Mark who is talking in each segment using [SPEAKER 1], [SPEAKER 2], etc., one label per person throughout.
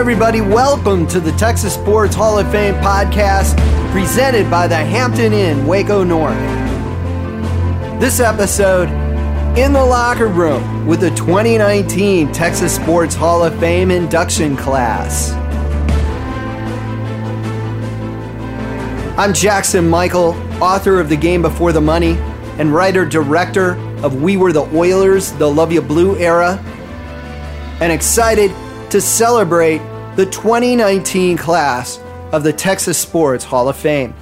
[SPEAKER 1] everybody. Welcome to the Texas Sports Hall of Fame podcast presented by the Hampton Inn, Waco North. This episode, in the locker room with the 2019 Texas Sports Hall of Fame induction class. I'm Jackson Michael, author of The Game Before the Money and writer director of We Were the Oilers, the Luv Ya Blue era, and excited to celebrate the 2019 class of the Texas Sports Hall of Fame.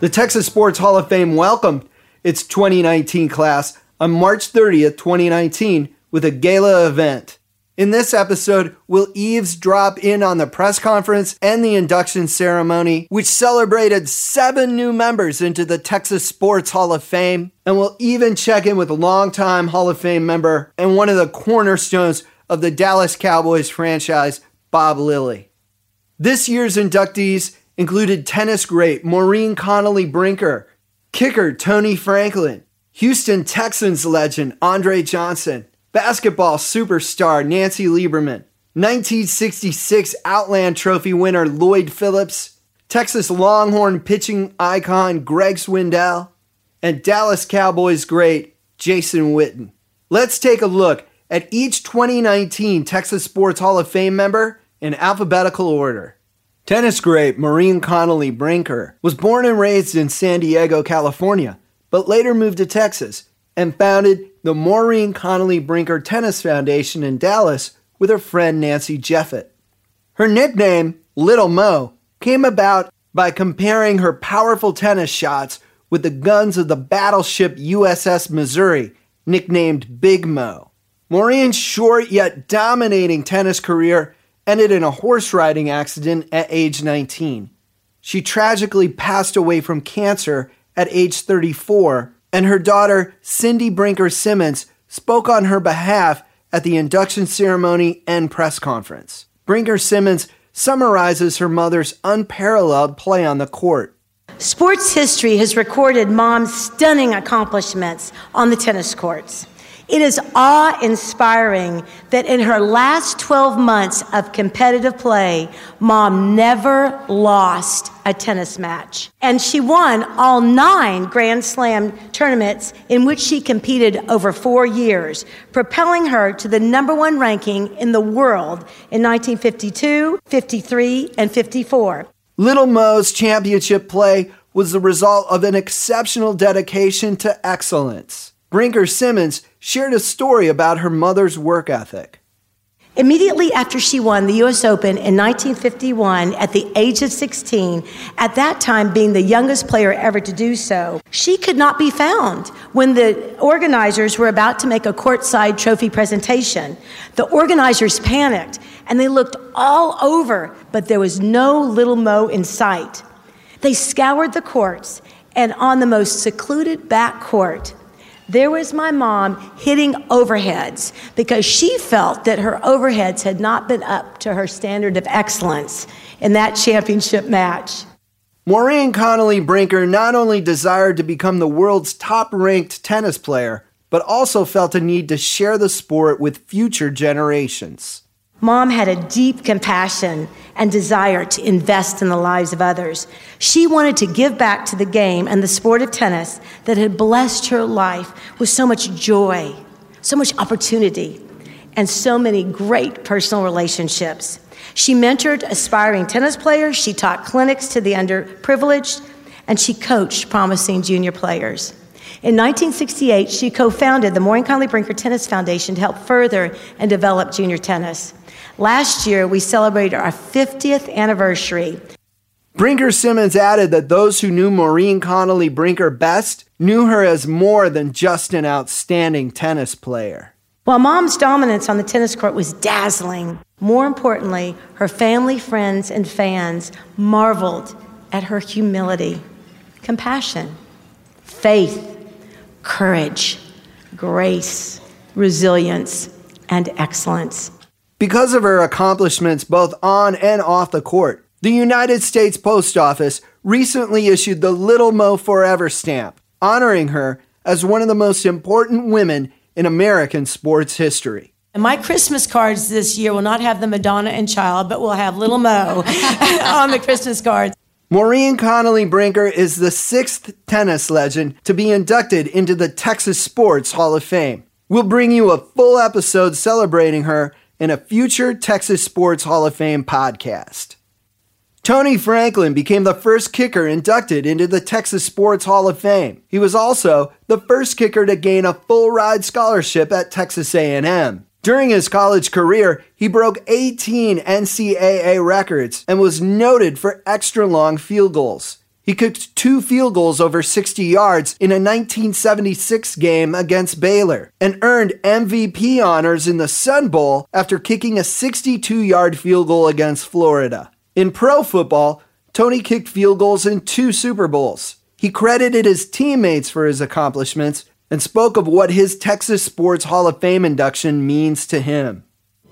[SPEAKER 1] The Texas Sports Hall of Fame welcomed its 2019 class on March 30th, 2019, with a gala event. In this episode, we'll eavesdrop in on the press conference and the induction ceremony, which celebrated seven new members into the Texas Sports Hall of Fame. And we'll even check in with a longtime Hall of Fame member and one of the cornerstones of the Dallas Cowboys franchise, Bob Lilly. This year's inductees included tennis great Maureen Connolly Brinker, kicker Tony Franklin, Houston Texans legend Andre Johnson, basketball superstar Nancy Lieberman, 1966 Outland Trophy winner Loyd Phillips, Texas Longhorn pitching icon Greg Swindell, and Dallas Cowboys great Jason Witten. Let's take a look at each 2019 Texas Sports Hall of Fame member in alphabetical order. Tennis great Maureen Connolly Brinker was born and raised in San Diego, California, but later moved to Texas and founded the Maureen Connolly Brinker Tennis Foundation in Dallas with her friend Nancy Jeffett. Her nickname, Little Mo, came about by comparing her powerful tennis shots with the guns of the battleship USS Missouri, nicknamed Big Mo. Maureen's short yet dominating tennis career ended in a horse riding accident at age 19. She tragically passed away from cancer at age 34, and her daughter, Cindy Brinker Simmons, spoke on her behalf at the induction ceremony and press conference. Brinker Simmons summarizes her mother's unparalleled play on the court.
[SPEAKER 2] Sports history has recorded mom's stunning accomplishments on the tennis courts. It is awe inspiring that in her last 12 months of competitive play, mom never lost a tennis match. And she won all nine Grand Slam tournaments in which she competed over four years, propelling her to the number one ranking in the world in 1952, 53, and 54.
[SPEAKER 1] Little Mo's championship play was the result of an exceptional dedication to excellence. Brinker Simmons shared a story about her mother's work ethic.
[SPEAKER 2] Immediately after she won the US Open in 1951 at the age of 16, at that time being the youngest player ever to do so, she could not be found when the organizers were about to make a courtside trophy presentation. The organizers panicked and they looked all over, but there was no little Mo in sight. They scoured the courts and on the most secluded back court, there was my mom hitting overheads because she felt that her overheads had not been up to her standard of excellence in that championship match.
[SPEAKER 1] Maureen Connolly Brinker not only desired to become the world's top ranked tennis player, but also felt a need to share the sport with future generations.
[SPEAKER 2] Mom had a deep compassion and desire to invest in the lives of others. She wanted to give back to the game and the sport of tennis that had blessed her life with so much joy, so much opportunity, and so many great personal relationships. She mentored aspiring tennis players, she taught clinics to the underprivileged, and she coached promising junior players. In 1968, she co founded the Maureen Connolly Brinker Tennis Foundation to help further and develop junior tennis. Last year, we celebrated our 50th anniversary.
[SPEAKER 1] Brinker Simmons added that those who knew Maureen Connolly Brinker best knew her as more than just an outstanding tennis player.
[SPEAKER 2] While mom's dominance on the tennis court was dazzling, more importantly, her family, friends, and fans marveled at her humility, compassion, faith, courage, grace, resilience, and excellence.
[SPEAKER 1] Because of her accomplishments both on and off the court, the United States Post Office recently issued the Little Mo Forever stamp, honoring her as one of the most important women in American sports history.
[SPEAKER 2] And my Christmas cards this year will not have the Madonna and Child, but we'll have Little Mo on the Christmas cards.
[SPEAKER 1] Maureen Connolly Brinker is the sixth tennis legend to be inducted into the Texas Sports Hall of Fame. We'll bring you a full episode celebrating her in a future Texas Sports Hall of Fame podcast. Tony Franklin became the first kicker inducted into the Texas Sports Hall of Fame. He was also the first kicker to gain a full ride scholarship at Texas A&M. During his college career, he broke 18 NCAA records and was noted for extra long field goals. He kicked two field goals over 60 yards in a 1976 game against Baylor and earned MVP honors in the Sun Bowl after kicking a 62 yard field goal against Florida. In pro football, Tony kicked field goals in two Super Bowls. He credited his teammates for his accomplishments and spoke of what his Texas Sports Hall of Fame induction means to him.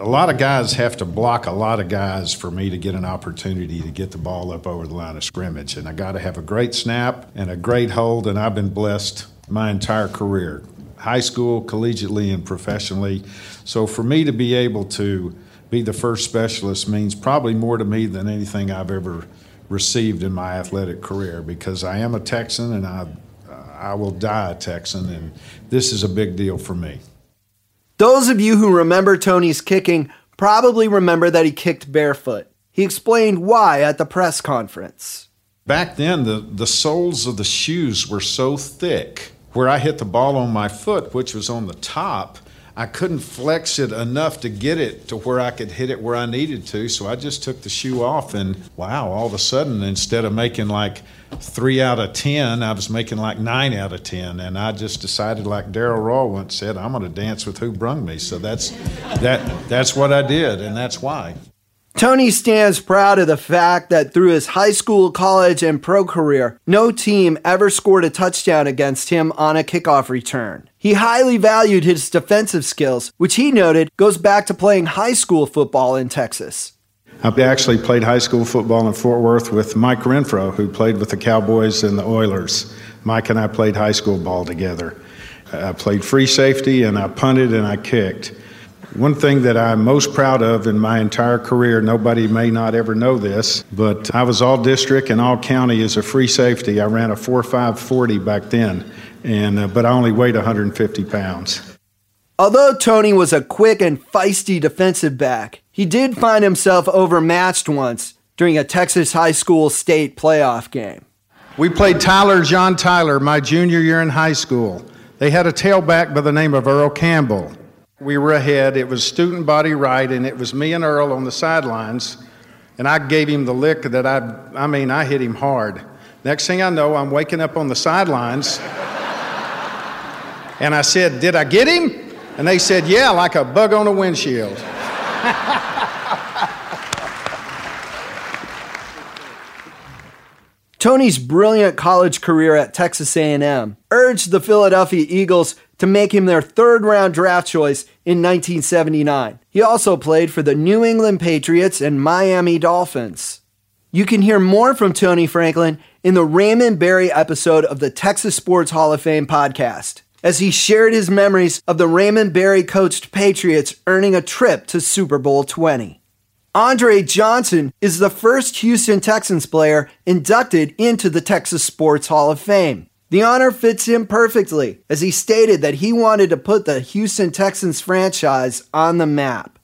[SPEAKER 3] A lot of guys have to block a lot of guys for me to get an opportunity to get the ball up over the line of scrimmage. And I got to have a great snap and a great hold, and I've been blessed my entire career high school, collegiately, and professionally. So for me to be able to be the first specialist means probably more to me than anything I've ever received in my athletic career because I am a Texan and I I will die a Texan, and this is a big deal for me.
[SPEAKER 1] Those of you who remember Tony's kicking probably remember that he kicked barefoot. He explained why at the press conference.
[SPEAKER 3] Back then, the, the soles of the shoes were so thick, where I hit the ball on my foot, which was on the top, I couldn't flex it enough to get it to where I could hit it where I needed to. So I just took the shoe off, and wow, all of a sudden, instead of making like three out of 10, I was making like nine out of 10. And I just decided, like Darrell Royal once said, I'm going to dance with who brung me. So that's, that, that's what I did, and that's why.
[SPEAKER 1] Tony stands proud of the fact that through his high school, college, and pro career, no team ever scored a touchdown against him on a kickoff return. He highly valued his defensive skills, which he noted goes back to playing high school football in Texas.
[SPEAKER 3] I actually played high school football in Fort Worth with Mike Renfro, who played with the Cowboys and the Oilers. Mike and I played high school ball together. I played free safety and I punted and I kicked. One thing that I'm most proud of in my entire career, nobody may not ever know this, but I was all district and all county as a free safety. I ran a 4.540 back then, and uh, but I only weighed 150 pounds.
[SPEAKER 1] Although Tony was a quick and feisty defensive back, he did find himself overmatched once during a Texas high school state playoff game.
[SPEAKER 3] We played Tyler John Tyler my junior year in high school. They had a tailback by the name of Earl Campbell. We were ahead. It was student body right, and it was me and Earl on the sidelines. And I gave him the lick that I, I mean, I hit him hard. Next thing I know, I'm waking up on the sidelines. and I said, Did I get him? And they said, Yeah, like a bug on a windshield.
[SPEAKER 1] Tony's brilliant college career at Texas A&M urged the Philadelphia Eagles to make him their third round draft choice in 1979. He also played for the New England Patriots and Miami Dolphins. You can hear more from Tony Franklin in the Raymond Berry episode of the Texas Sports Hall of Fame podcast, as he shared his memories of the Raymond Berry coached Patriots earning a trip to Super Bowl 20. Andre Johnson is the first Houston Texans player inducted into the Texas Sports Hall of Fame. The honor fits him perfectly, as he stated that he wanted to put the Houston Texans franchise on the map.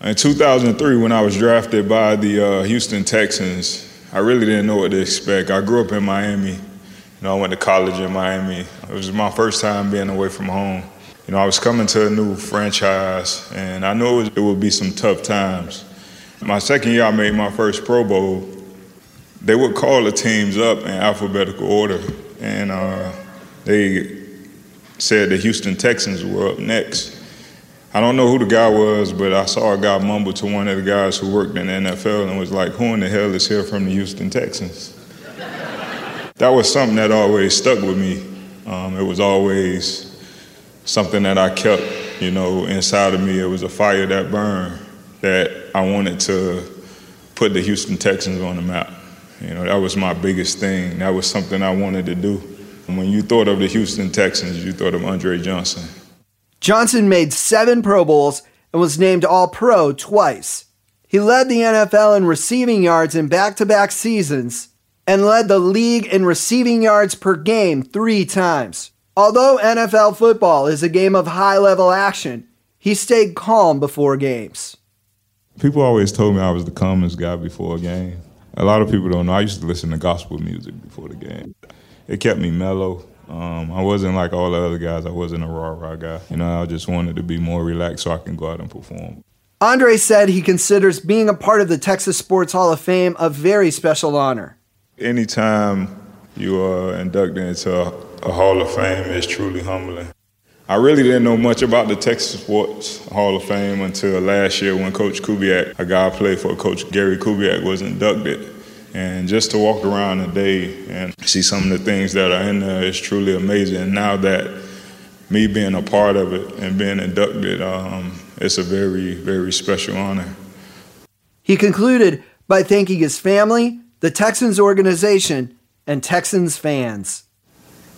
[SPEAKER 4] In 2003, when I was drafted by the uh, Houston Texans, I really didn't know what to expect. I grew up in Miami. You know, I went to college in Miami. It was my first time being away from home. You know, I was coming to a new franchise, and I knew it, it would be some tough times. My second year, I made my first Pro Bowl. They would call the teams up in alphabetical order, and uh, they said the Houston Texans were up next. I don't know who the guy was, but I saw a guy mumble to one of the guys who worked in the NFL and was like, Who in the hell is here from the Houston Texans? that was something that always stuck with me. Um, it was always something that I kept, you know, inside of me. It was a fire that burned that I wanted to put the Houston Texans on the map. You know, that was my biggest thing. That was something I wanted to do. When you thought of the Houston Texans, you thought of Andre Johnson.
[SPEAKER 1] Johnson made seven Pro Bowls and was named All Pro twice. He led the NFL in receiving yards in back to back seasons and led the league in receiving yards per game three times. Although NFL football is a game of high level action, he stayed calm before games.
[SPEAKER 4] People always told me I was the calmest guy before a game. A lot of people don't know. I used to listen to gospel music before the game. It kept me mellow. Um, I wasn't like all the other guys. I wasn't a rah rah guy. You know, I just wanted to be more relaxed so I can go out and perform.
[SPEAKER 1] Andre said he considers being a part of the Texas Sports Hall of Fame a very special honor.
[SPEAKER 4] Anytime you are inducted into a, a Hall of Fame, it's truly humbling. I really didn't know much about the Texas Sports Hall of Fame until last year when Coach Kubiak, a guy I played for, Coach Gary Kubiak, was inducted. And just to walk around today and see some of the things that are in there is truly amazing. And now that me being a part of it and being inducted, um, it's a very, very special honor.
[SPEAKER 1] He concluded by thanking his family, the Texans organization, and Texans fans.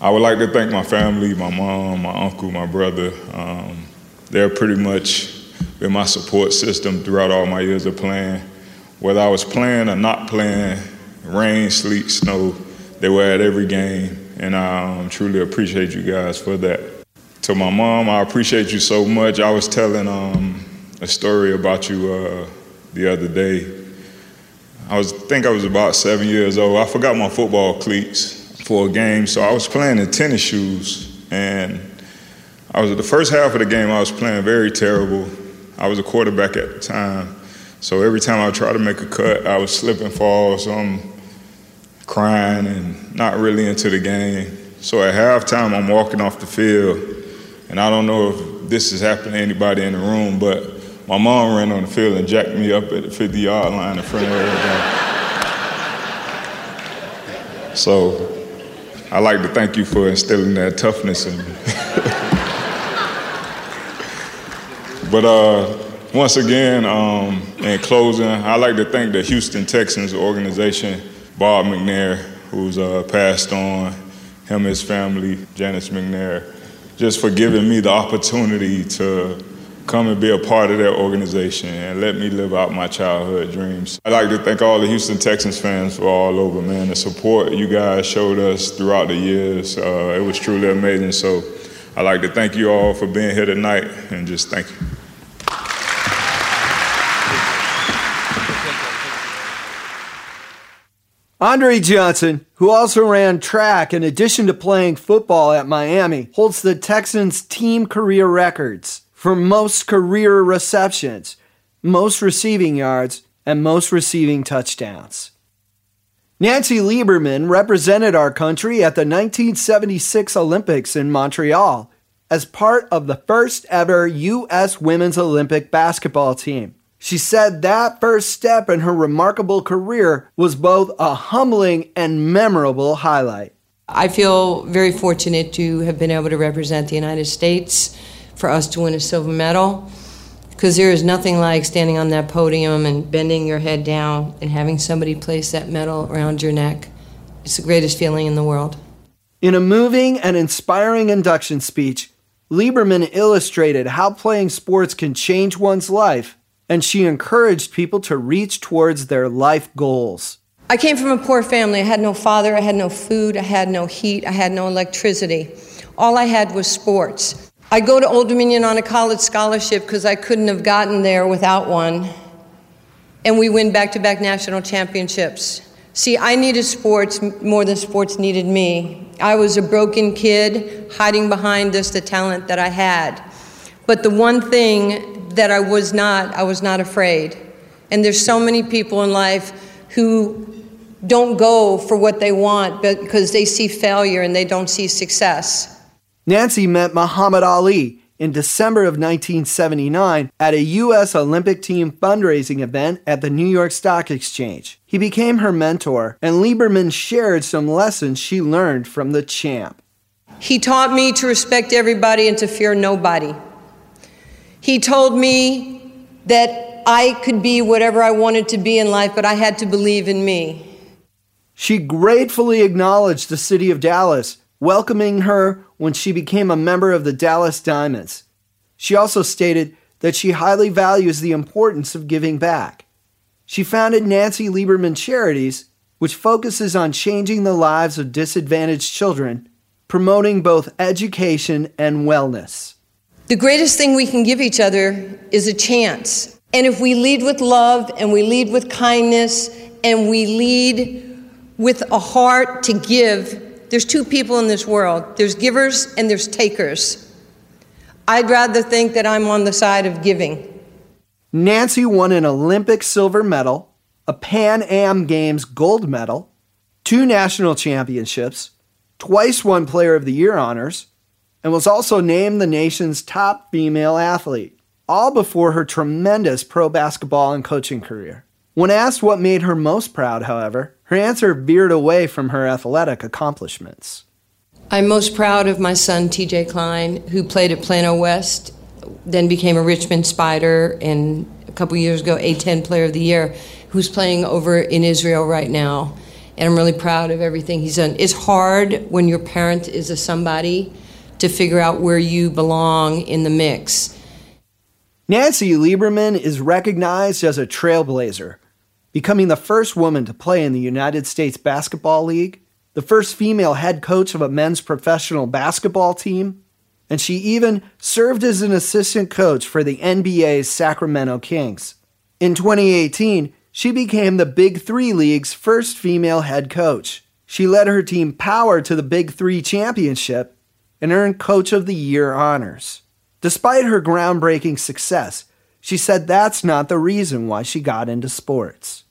[SPEAKER 4] I would like to thank my family, my mom, my uncle, my brother. Um, they're pretty much been my support system throughout all my years of playing whether I was playing or not playing, rain, sleet, snow, they were at every game, and I um, truly appreciate you guys for that. To my mom, I appreciate you so much. I was telling um, a story about you uh, the other day. I was think I was about seven years old. I forgot my football cleats for a game, so I was playing in tennis shoes, and I was at the first half of the game. I was playing very terrible. I was a quarterback at the time, so every time I try to make a cut, I would slip and fall. So I'm crying and not really into the game. So at halftime, I'm walking off the field, and I don't know if this has happened to anybody in the room, but my mom ran on the field and jacked me up at the 50 yard line in front of everybody. so I'd like to thank you for instilling that toughness in me. but uh, once again, um, in closing, I'd like to thank the Houston Texans organization, Bob McNair, who's uh, passed on, him his family, Janice McNair, just for giving me the opportunity to come and be a part of their organization and let me live out my childhood dreams. I'd like to thank all the Houston Texans fans for all over, man. The support you guys showed us throughout the years, uh, it was truly amazing. So I'd like to thank you all for being here tonight and just thank you.
[SPEAKER 1] Andre Johnson, who also ran track in addition to playing football at Miami, holds the Texans' team career records for most career receptions, most receiving yards, and most receiving touchdowns. Nancy Lieberman represented our country at the 1976 Olympics in Montreal as part of the first ever U.S. Women's Olympic basketball team. She said that first step in her remarkable career was both a humbling and memorable highlight.
[SPEAKER 5] I feel very fortunate to have been able to represent the United States for us to win a silver medal because there is nothing like standing on that podium and bending your head down and having somebody place that medal around your neck. It's the greatest feeling in the world.
[SPEAKER 1] In a moving and inspiring induction speech, Lieberman illustrated how playing sports can change one's life and she encouraged people to reach towards their life goals.
[SPEAKER 5] I came from a poor family. I had no father, I had no food, I had no heat, I had no electricity. All I had was sports. I go to Old Dominion on a college scholarship because I couldn't have gotten there without one. And we win back to back national championships. See, I needed sports more than sports needed me. I was a broken kid hiding behind just the talent that I had. But the one thing that I was not, I was not afraid. And there's so many people in life who don't go for what they want because they see failure and they don't see success.
[SPEAKER 1] Nancy met Muhammad Ali in December of 1979 at a U.S. Olympic team fundraising event at the New York Stock Exchange. He became her mentor, and Lieberman shared some lessons she learned from the champ.
[SPEAKER 5] He taught me to respect everybody and to fear nobody. He told me that I could be whatever I wanted to be in life, but I had to believe in me.
[SPEAKER 1] She gratefully acknowledged the city of Dallas, welcoming her when she became a member of the Dallas Diamonds. She also stated that she highly values the importance of giving back. She founded Nancy Lieberman Charities, which focuses on changing the lives of disadvantaged children, promoting both education and wellness.
[SPEAKER 5] The greatest thing we can give each other is a chance. And if we lead with love and we lead with kindness and we lead with a heart to give, there's two people in this world there's givers and there's takers. I'd rather think that I'm on the side of giving.
[SPEAKER 1] Nancy won an Olympic silver medal, a Pan Am Games gold medal, two national championships, twice won Player of the Year honors, and was also named the nation's top female athlete, all before her tremendous pro basketball and coaching career. When asked what made her most proud, however, her answer veered away from her athletic accomplishments.
[SPEAKER 5] I'm most proud of my son, TJ Cline, who played at Plano West, then became a Richmond Spider, and a couple years ago, A10 Player of the Year, who's playing over in Israel right now. And I'm really proud of everything he's done. It's hard when your parent is a somebody to figure out where you belong in the mix.
[SPEAKER 1] Nancy Lieberman is recognized as a trailblazer, becoming the first woman to play in the United States Basketball League the first female head coach of a men's professional basketball team, and she even served as an assistant coach for the NBA's Sacramento Kings. In 2018, she became the Big Three League's first female head coach. She led her team Power to the Big Three championship and earned Coach of the Year honors. Despite her groundbreaking success, she said that's not the reason why she got into sports.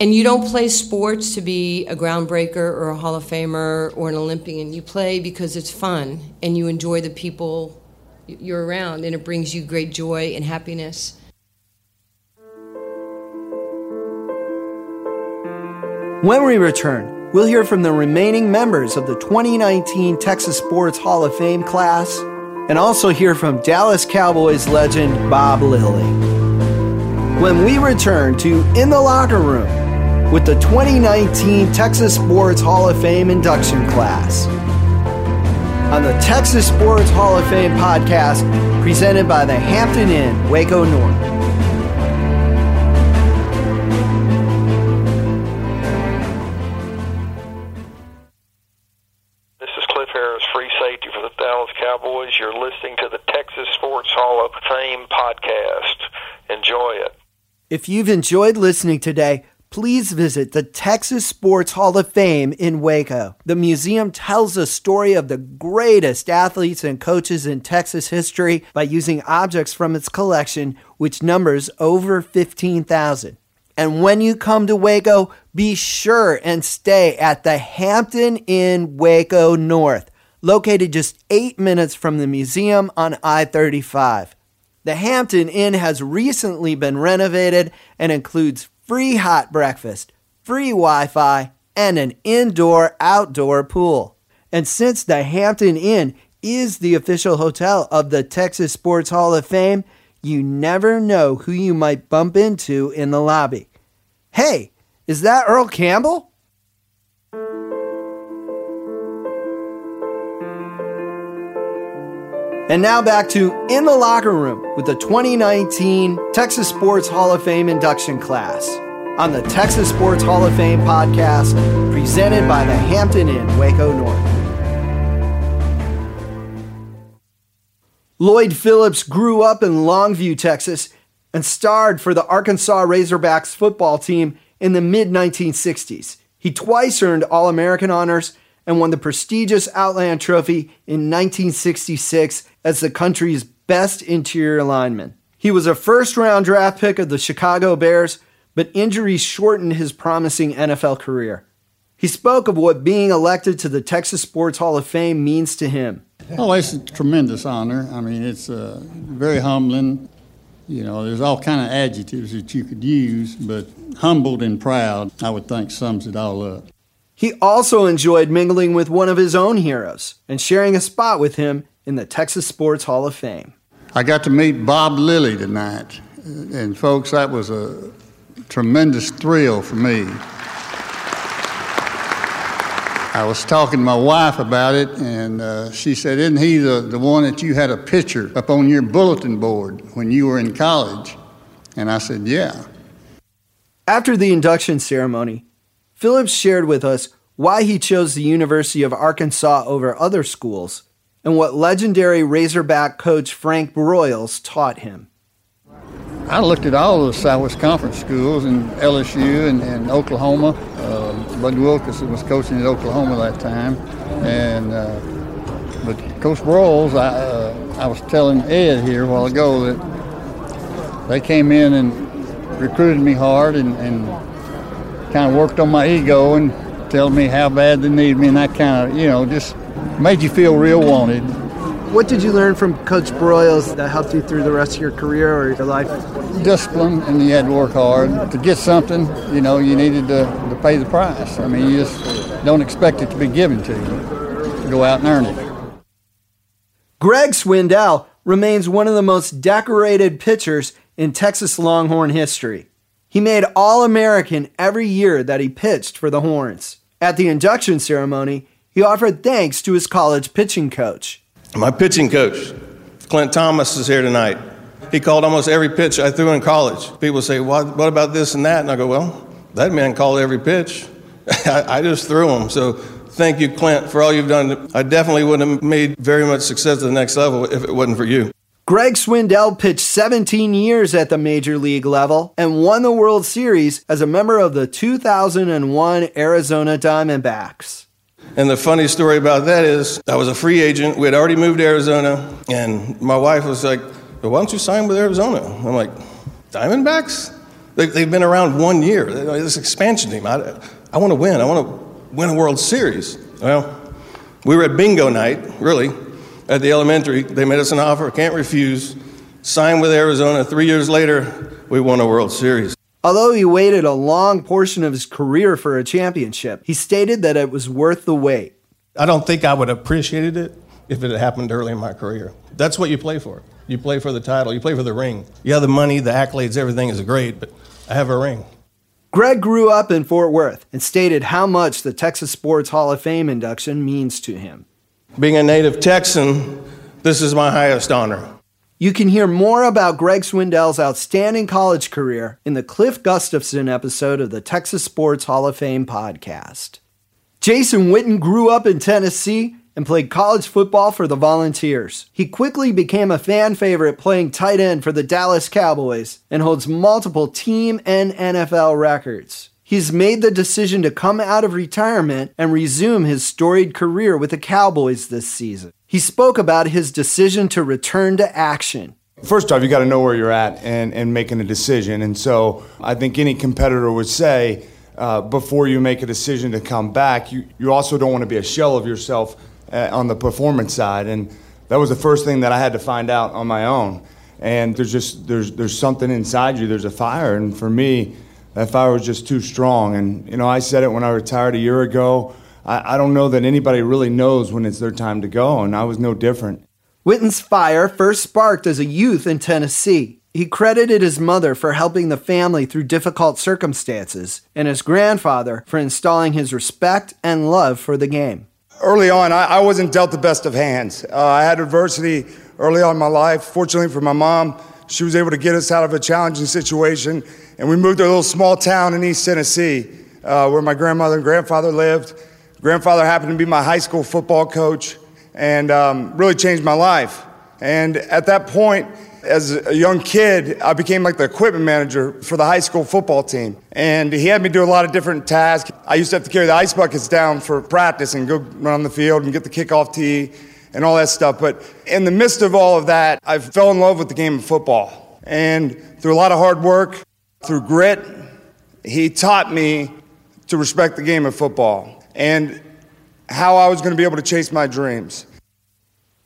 [SPEAKER 5] And you don't play sports to be a groundbreaker or a Hall of Famer or an Olympian. You play because it's fun and you enjoy the people you're around, and it brings you great joy and happiness.
[SPEAKER 1] When we return, we'll hear from the remaining members of the 2019 Texas Sports Hall of Fame class and also hear from Dallas Cowboys legend Bob Lilly. When we return to In the Locker Room, with the 2019 Texas Sports Hall of Fame induction class. On the Texas Sports Hall of Fame podcast, presented by the Hampton Inn, Waco North. If you've enjoyed listening today, please visit the Texas Sports Hall of Fame in Waco. The museum tells the story of the greatest athletes and coaches in Texas history by using objects from its collection, which numbers over 15,000. And when you come to Waco, be sure and stay at the Hampton Inn Waco North, located just eight minutes from the museum on I 35. The Hampton Inn has recently been renovated and includes free hot breakfast, free Wi Fi, and an indoor outdoor pool. And since the Hampton Inn is the official hotel of the Texas Sports Hall of Fame, you never know who you might bump into in the lobby. Hey, is that Earl Campbell? And now back to In the Locker Room with the 2019 Texas Sports Hall of Fame induction class on the Texas Sports Hall of Fame podcast presented by the Hampton Inn, Waco North. Loyd Phillips grew up in Longview, Texas, and starred for the Arkansas Razorbacks football team in the mid 1960s. He twice earned All American honors and won the prestigious Outland Trophy in 1966 as the country's best interior lineman. He was a first round draft pick of the Chicago Bears, but injuries shortened his promising NFL career. He spoke of what being elected to the Texas Sports Hall of Fame means to him.
[SPEAKER 6] Oh, it's a tremendous honor. I mean, it's uh, very humbling. You know, there's all kind of adjectives that you could use, but humbled and proud, I would think, sums it all up.
[SPEAKER 1] He also enjoyed mingling with one of his own heroes and sharing a spot with him in the Texas Sports Hall of Fame.
[SPEAKER 6] I got to meet Bob Lilly tonight, and folks, that was a tremendous thrill for me. I was talking to my wife about it, and uh, she said, Isn't he the, the one that you had a picture up on your bulletin board when you were in college? And I said, Yeah.
[SPEAKER 1] After the induction ceremony, Phillips shared with us why he chose the University of Arkansas over other schools and what legendary Razorback coach Frank Broyles taught him.
[SPEAKER 6] I looked at all the Southwest Conference schools and LSU and, and Oklahoma. Uh, Bud Wilkinson was coaching at Oklahoma that time, and uh, but Coach Broyles, I, uh, I was telling Ed here a while ago that they came in and recruited me hard and, and kind of worked on my ego and telling me how bad they needed me, and that kind of you know just made you feel real wanted.
[SPEAKER 1] What did you learn from Coach Broyles that helped you through the rest of your career or your life?
[SPEAKER 6] Discipline, and you had to work hard. To get something, you know, you needed to, to pay the price. I mean, you just don't expect it to be given to you. Go out and earn it.
[SPEAKER 1] Greg Swindell remains one of the most decorated pitchers in Texas Longhorn history. He made All American every year that he pitched for the Horns. At the induction ceremony, he offered thanks to his college pitching coach.
[SPEAKER 7] My pitching coach, Clint Thomas, is here tonight. He called almost every pitch I threw in college. People say, what, what about this and that? And I go, Well, that man called every pitch. I, I just threw them. So thank you, Clint, for all you've done. I definitely wouldn't have made very much success to the next level if it wasn't for you.
[SPEAKER 1] Greg Swindell pitched 17 years at the major league level and won the World Series as a member of the 2001 Arizona Diamondbacks.
[SPEAKER 7] And the funny story about that is, I was a free agent. We had already moved to Arizona, and my wife was like, well, "Why don't you sign with Arizona?" I'm like, "Diamondbacks? They, have been around one year. This expansion team. I, I want to win. I want to win a World Series." Well, we were at bingo night, really, at the elementary. They made us an offer, can't refuse. Signed with Arizona. Three years later, we won a World Series.
[SPEAKER 1] Although he waited a long portion of his career for a championship, he stated that it was worth the wait.
[SPEAKER 7] I don't think I would have appreciated it if it had happened early in my career. That's what you play for. You play for the title, you play for the ring. Yeah, the money, the accolades, everything is great, but I have a ring.
[SPEAKER 1] Greg grew up in Fort Worth and stated how much the Texas Sports Hall of Fame induction means to him.
[SPEAKER 7] Being a native Texan, this is my highest honor.
[SPEAKER 1] You can hear more about Greg Swindell's outstanding college career in the Cliff Gustafson episode of the Texas Sports Hall of Fame podcast. Jason Witten grew up in Tennessee and played college football for the Volunteers. He quickly became a fan favorite playing tight end for the Dallas Cowboys and holds multiple team and NFL records. He's made the decision to come out of retirement and resume his storied career with the Cowboys this season. He spoke about his decision to return to action.
[SPEAKER 8] First off, you got to know where you're at and, and making a decision. And so I think any competitor would say uh, before you make a decision to come back, you, you also don't want to be a shell of yourself uh, on the performance side. And that was the first thing that I had to find out on my own. And there's just there's there's something inside you. There's a fire, and for me, that fire was just too strong. And you know, I said it when I retired a year ago. I, I don't know that anybody really knows when it's their time to go, and I was no different.
[SPEAKER 1] Witten's fire first sparked as a youth in Tennessee. He credited his mother for helping the family through difficult circumstances, and his grandfather for installing his respect and love for the game.
[SPEAKER 8] Early on, I, I wasn't dealt the best of hands. Uh, I had adversity early on in my life. Fortunately for my mom, she was able to get us out of a challenging situation, and we moved to a little small town in East Tennessee uh, where my grandmother and grandfather lived. Grandfather happened to be my high school football coach and um, really changed my life. And at that point, as a young kid, I became like the equipment manager for the high school football team. And he had me do a lot of different tasks. I used to have to carry the ice buckets down for practice and go run on the field and get the kickoff tee and all that stuff. But in the midst of all of that, I fell in love with the game of football. And through a lot of hard work, through grit, he taught me to respect the game of football and how I was going to be able to chase my dreams.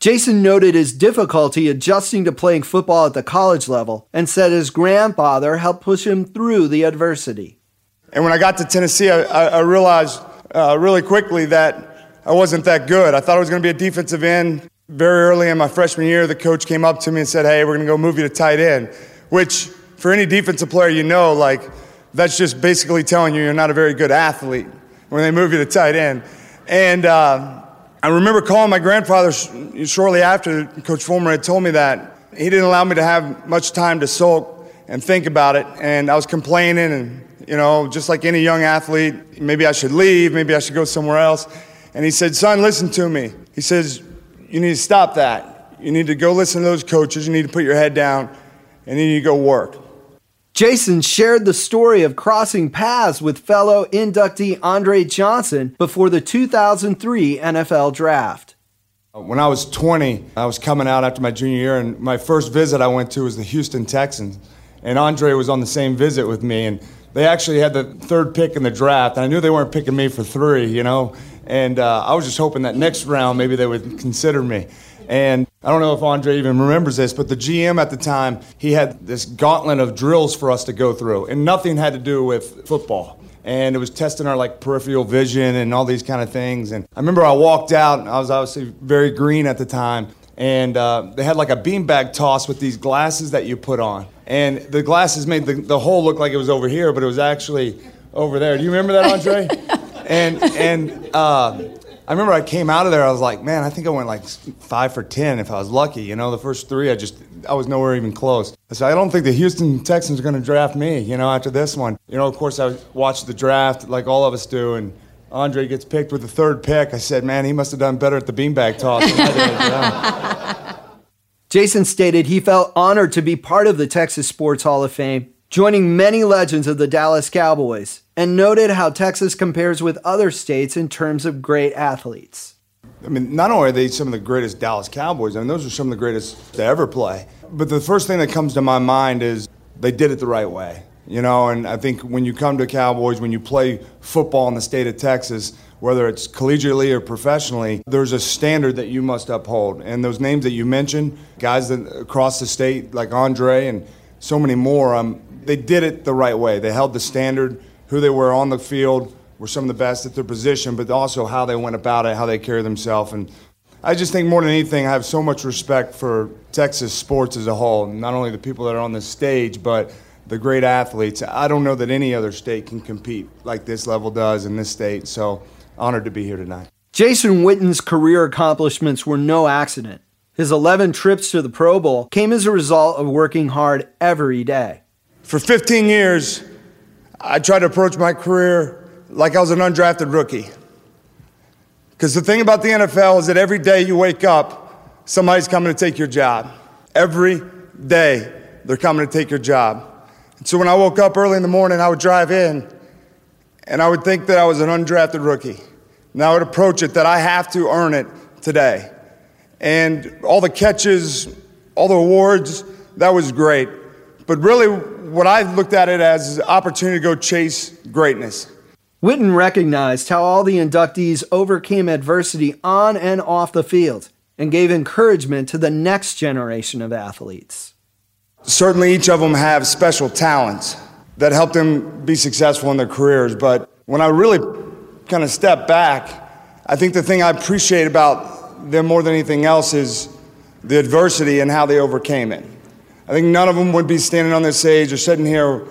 [SPEAKER 1] Jason noted his difficulty adjusting to playing football at the college level and said his grandfather helped push him through the adversity.
[SPEAKER 8] And when I got to Tennessee, I, I realized uh, really quickly that I wasn't that good. I thought I was going to be a defensive end. Very early in my freshman year, the coach came up to me and said, Hey, we're going to go move you to tight end, which for any defensive player, you know, like that's just basically telling you you're not a very good athlete when they move you to tight end. And uh, I remember calling my grandfather shortly after Coach Fulmer had told me that. He didn't allow me to have much time to sulk and think about it. And I was complaining, and, you know, just like any young athlete, maybe I should leave, maybe I should go somewhere else. And he said, Son, listen to me. He says, You need to stop that. You need to go listen to those coaches. You need to put your head down, and then you go work.
[SPEAKER 1] Jason shared the story of crossing paths with fellow inductee Andre Johnson before the 2003 NFL Draft.
[SPEAKER 8] When I was 20, I was coming out after my junior year, and my first visit I went to was the Houston Texans. And Andre was on the same visit with me, and they actually had the third pick in the draft. And I knew they weren't picking me for three, you know. And uh, I was just hoping that next round maybe they would consider me. And I don't know if Andre even remembers this, but the GM at the time, he had this gauntlet of drills for us to go through, and nothing had to do with football. And it was testing our like peripheral vision and all these kind of things. And I remember I walked out, I was obviously very green at the time, and uh, they had like a beanbag toss with these glasses that you put on. And the glasses made the, the hole look like it was over here, but it was actually over there. Do you remember that, Andre? and and uh, I remember I came out of there. I was like, man, I think I went like five for ten if I was lucky. You know, the first three, I just I was nowhere even close. So I don't think the Houston Texans are going to draft me. You know, after this one. You know, of course, I watched the draft like all of us do, and Andre gets picked with the third pick. I said, man, he must have done better at the beanbag toss.
[SPEAKER 1] Jason stated he felt honored to be part of the Texas Sports Hall of Fame, joining many legends of the Dallas Cowboys and noted how Texas compares with other states in terms of great athletes.
[SPEAKER 8] I mean, not only are they some of the greatest Dallas Cowboys, I mean, those are some of the greatest to ever play. But the first thing that comes to my mind is they did it the right way. You know, and I think when you come to Cowboys, when you play football in the state of Texas, whether it's collegiately or professionally, there's a standard that you must uphold. And those names that you mentioned, guys that across the state like Andre and so many more, um, they did it the right way. They held the standard who they were on the field were some of the best at their position, but also how they went about it, how they carried themselves. And I just think more than anything, I have so much respect for Texas sports as a whole, not only the people that are on the stage, but the great athletes. I don't know that any other state can compete like this level does in this state. So honored to be here tonight.
[SPEAKER 1] Jason Witten's career accomplishments were no accident. His 11 trips to the Pro Bowl came as a result of working hard every day.
[SPEAKER 8] For 15 years, I tried to approach my career like I was an undrafted rookie. Because the thing about the NFL is that every day you wake up, somebody's coming to take your job. Every day they're coming to take your job. And so when I woke up early in the morning, I would drive in and I would think that I was an undrafted rookie. And I would approach it that I have to earn it today. And all the catches, all the awards, that was great. But really, what I looked at it as is an opportunity to go chase greatness.
[SPEAKER 1] Witten recognized how all the inductees overcame adversity on and off the field and gave encouragement to the next generation of athletes.
[SPEAKER 8] Certainly, each of them have special talents that helped them be successful in their careers. But when I really kind of step back, I think the thing I appreciate about them more than anything else is the adversity and how they overcame it. I think none of them would be standing on this stage or sitting here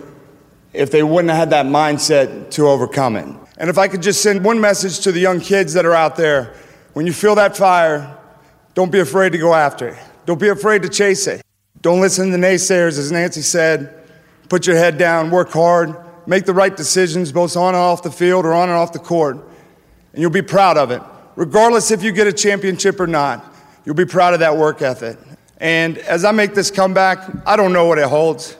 [SPEAKER 8] if they wouldn't have had that mindset to overcome it. And if I could just send one message to the young kids that are out there when you feel that fire, don't be afraid to go after it. Don't be afraid to chase it. Don't listen to the naysayers, as Nancy said. Put your head down, work hard, make the right decisions, both on and off the field or on and off the court, and you'll be proud of it. Regardless if you get a championship or not, you'll be proud of that work ethic. And as I make this comeback, I don't know what it holds.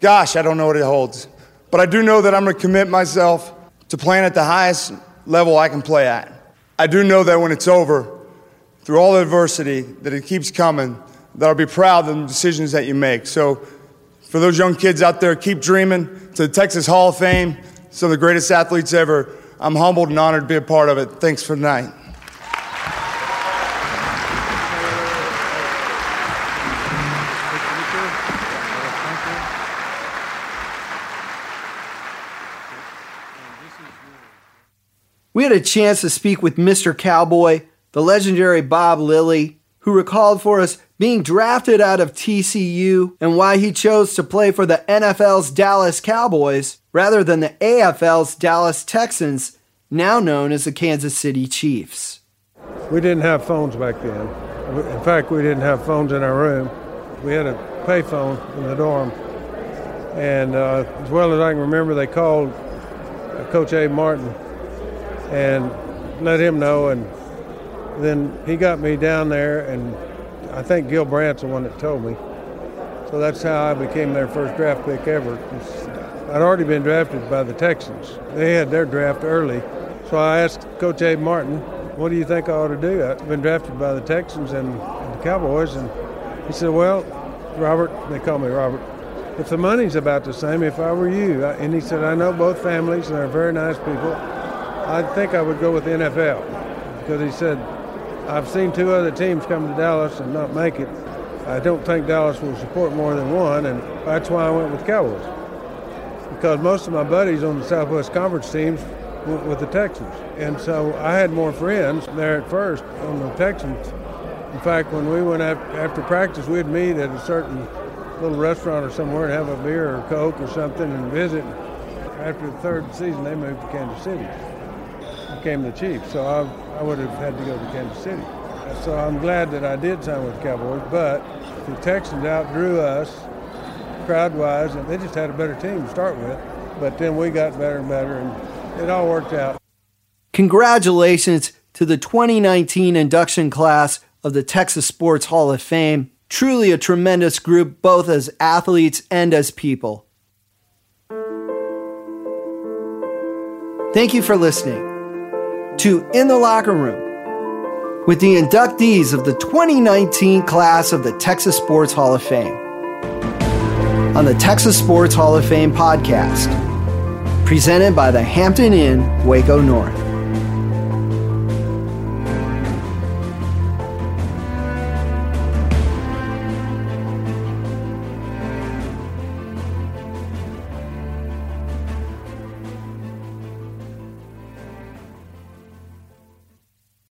[SPEAKER 8] Gosh, I don't know what it holds. But I do know that I'm going to commit myself to playing at the highest level I can play at. I do know that when it's over, through all the adversity, that it keeps coming, that I'll be proud of the decisions that you make. So, for those young kids out there, keep dreaming. To the Texas Hall of Fame, some of the greatest athletes ever. I'm humbled and honored to be a part of it. Thanks for tonight.
[SPEAKER 1] We had a chance to speak with Mr. Cowboy, the legendary Bob Lilly, who recalled for us being drafted out of TCU and why he chose to play for the NFL's Dallas Cowboys rather than the AFL's Dallas Texans now known as the Kansas City Chiefs.
[SPEAKER 9] We didn't have phones back then. In fact, we didn't have phones in our room. We had a payphone in the dorm. And uh, as well as I can remember, they called Coach Abe Martin and let him know. And then he got me down there, and I think Gil Brandt's the one that told me. So that's how I became their first draft pick ever. I'd already been drafted by the Texans. They had their draft early. So I asked Coach Abe Martin, what do you think I ought to do? I've been drafted by the Texans and, the Cowboys. And he said, well, Robert, they call me Robert, if the money's about the same, if I were you, and he said, I know both families and they're very nice people, I think I would go with the NFL because he said, I've seen two other teams come to Dallas and not make it. I don't think Dallas will support more than one, and that's why I went with Cowboys. Because most of my buddies on the Southwest Conference teams went with the Texans. And so I had more friends there at first on the Texans. In fact, when we went after practice, we'd meet at a certain little restaurant or somewhere and have a beer or Coke or something and visit. After the third season, they moved to Kansas City, became the Chiefs. So I, I would have had to go to Kansas City. So I'm glad that I did sign with the Cowboys, but the Texans outdrew us crowd-wise, and they just had a better team to start with. But then we got better and better, and it all worked out.
[SPEAKER 1] Congratulations to the 2019 induction class of the Texas Sports Hall of Fame. Truly a tremendous group, both as athletes and as people. Thank you for listening to In the Locker Room with the inductees of the 2019 class of the Texas Sports Hall of Fame on the Texas Sports Hall of Fame podcast, presented by the Hampton Inn, Waco North.